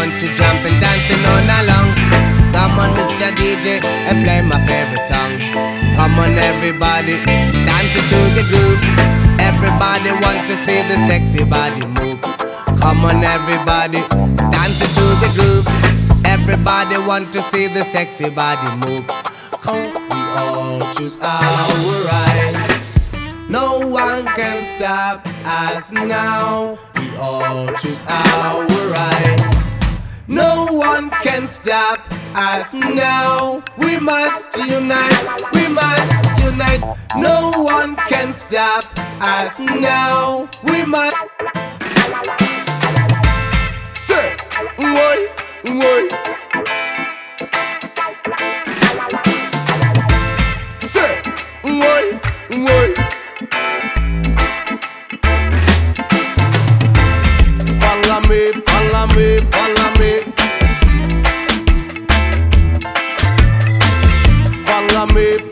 Want to jump and dancing on along. Come on, Mr. DJ, and play my favorite song. Come on, everybody, dance to the groove. Everybody want to see the sexy body move. Come on, everybody, dance to the groove. Everybody want to see the sexy body move. Come, we all choose our right. No one can stop us now. We all choose our right. No one can stop us now. We must unite. We must unite. No one can stop us now. We must. Say, boy, boy. Say, boy, boy. Follow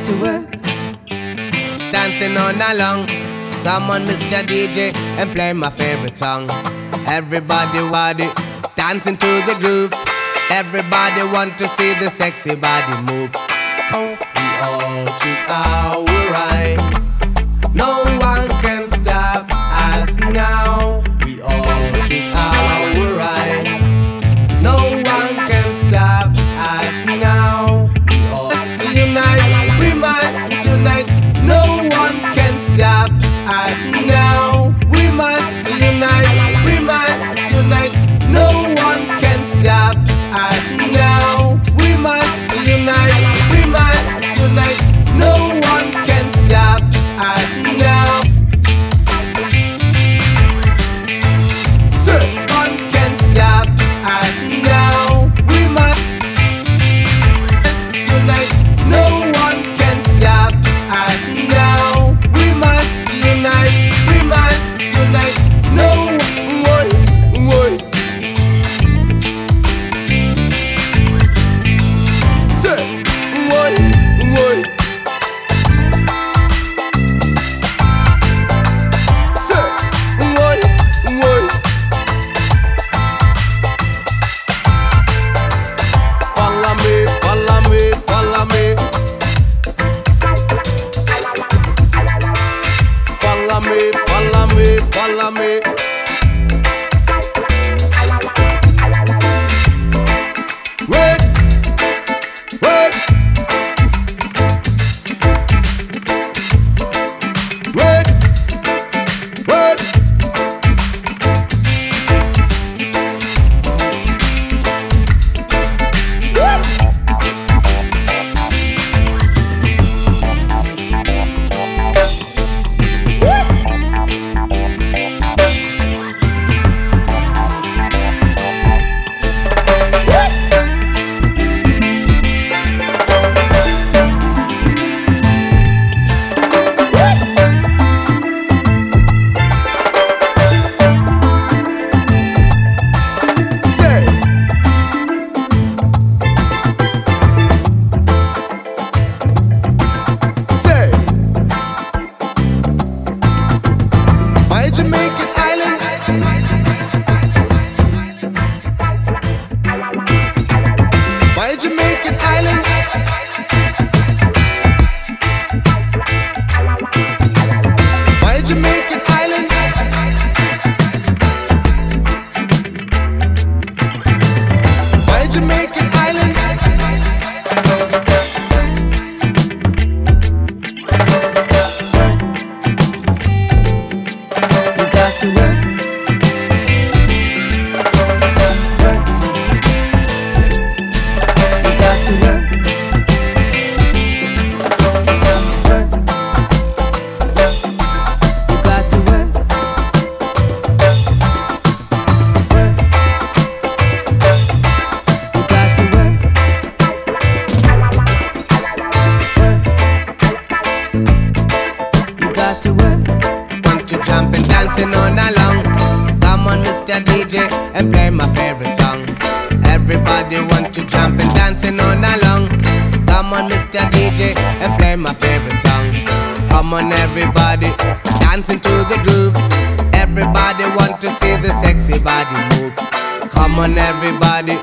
Got to work. dancing on along. Come on, Mr. DJ, and play my favorite song. Everybody want it, dancing to the groove. Everybody want to see the sexy body move. Oh, we all choose our right. My Jamaican island. Got to work. Want to jump and dancing on along. Come on, Mr. DJ, and play my favorite song. Everybody want to jump and dancing on along. Come on, Mr. DJ, and play my favorite song. Come on, everybody, dancing to the groove. Everybody want to see the sexy body move. Come on, everybody,